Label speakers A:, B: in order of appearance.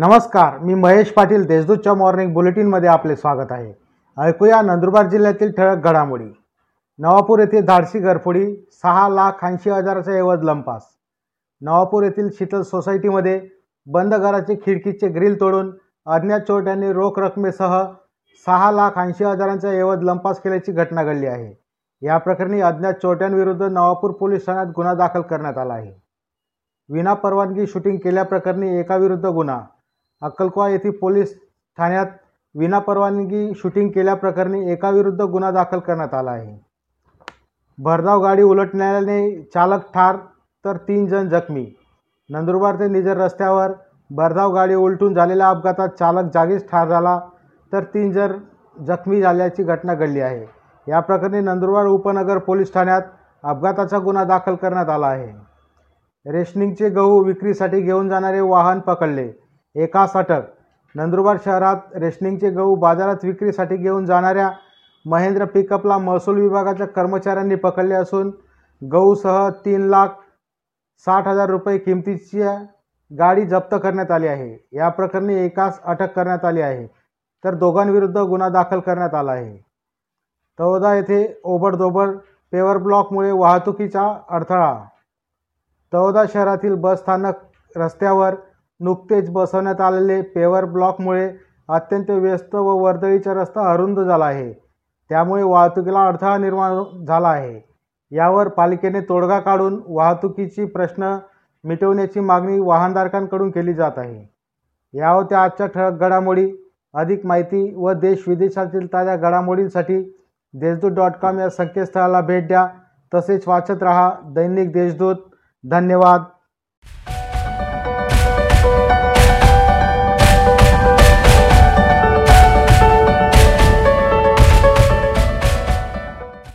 A: नमस्कार मी महेश पाटील देशदूतच्या मॉर्निंग बुलेटिनमध्ये आपले स्वागत आहे. ऐकूया नंदुरबार जिल्ह्यातील ठळक घडामोडी. नवापूर येथे धाडसी घरफोडी सहा लाख ऐंशी हजाराचा ऐवज लंपास. नवापूर येथील शीतल सोसायटीमध्ये बंद घराचे खिडकीचे ग्रिल तोडून अज्ञात चोरट्यांनी रोख रकमेसह सहा लाख ऐंशी हजारांचा ऐवज लंपास केल्याची घटना घडली आहे. या प्रकरणी अज्ञात चोरट्यांविरुद्ध नवापूर पोलीस ठाण्यात गुन्हा दाखल करण्यात आला आहे. विना परवानगी शूटिंग केल्याप्रकरणी एकाविरुद्ध गुन्हा. अक्कलकोवा येथील पोलीस ठाण्यात विना परवानगी शूटिंग केल्याप्रकरणी एकाविरुद्ध गुन्हा दाखल करण्यात आला आहे. भरधाव गाडी उलटण्याने चालक ठार तर तीन जण जखमी. नंदुरबार ते निजर रस्त्यावर भरधाव गाडी उलटून झालेल्या अपघातात चालक जागीच ठार झाला तर तीन जण जखमी झाल्याची घटना घडली आहे. या प्रकरणी नंदुरबार उपनगर पोलीस ठाण्यात अपघाताचा गुन्हा दाखल करण्यात आला आहे. रेशनिंगचे गहू विक्रीसाठी घेऊन जाणारे वाहन पकडले. एकास अटक नंदुरबार शहरात रेशनिंगचे गहू बाजारात विक्रीसाठी घेऊन जाणाऱ्या महेंद्र पिकअपला महसूल विभागाच्या कर्मचाऱ्यांनी पकडले असून गहूसह तीन लाख साठ हजार रुपये किमतीची गाडी जप्त करण्यात आली आहे. या प्रकरणी एकास अटक करण्यात आली आहे. तर दोघांविरुद्ध गुन्हा दाखल करण्यात आला आहे. तवदा येथे ओबडदोबड पेवर ब्लॉकमुळे वाहतुकीचा अडथळा. तवदा शहरातील बसस्थानक रस्त्यावर नुकतेच बसवण्यात आलेले पेवर ब्लॉकमुळे अत्यंत व्यस्त व वर्दळीचा रस्ता अरुंद झाला आहे. त्यामुळे वाहतुकीला अडथळा निर्माण झाला आहे. यावर पालिकेने तोडगा काढून वाहतुकीची प्रश्न मिटवण्याची मागणी वाहनधारकांकडून केली जात आहे. या होत्या आजच्या ठळक घडामोडी अधिक माहिती व देश विदेशातील ताज्या घडामोडींसाठी देशदूत डॉट कॉम या संकेतस्थळाला भेट द्या. तसेच वाचत रहा दैनिक देशदूत. धन्यवाद.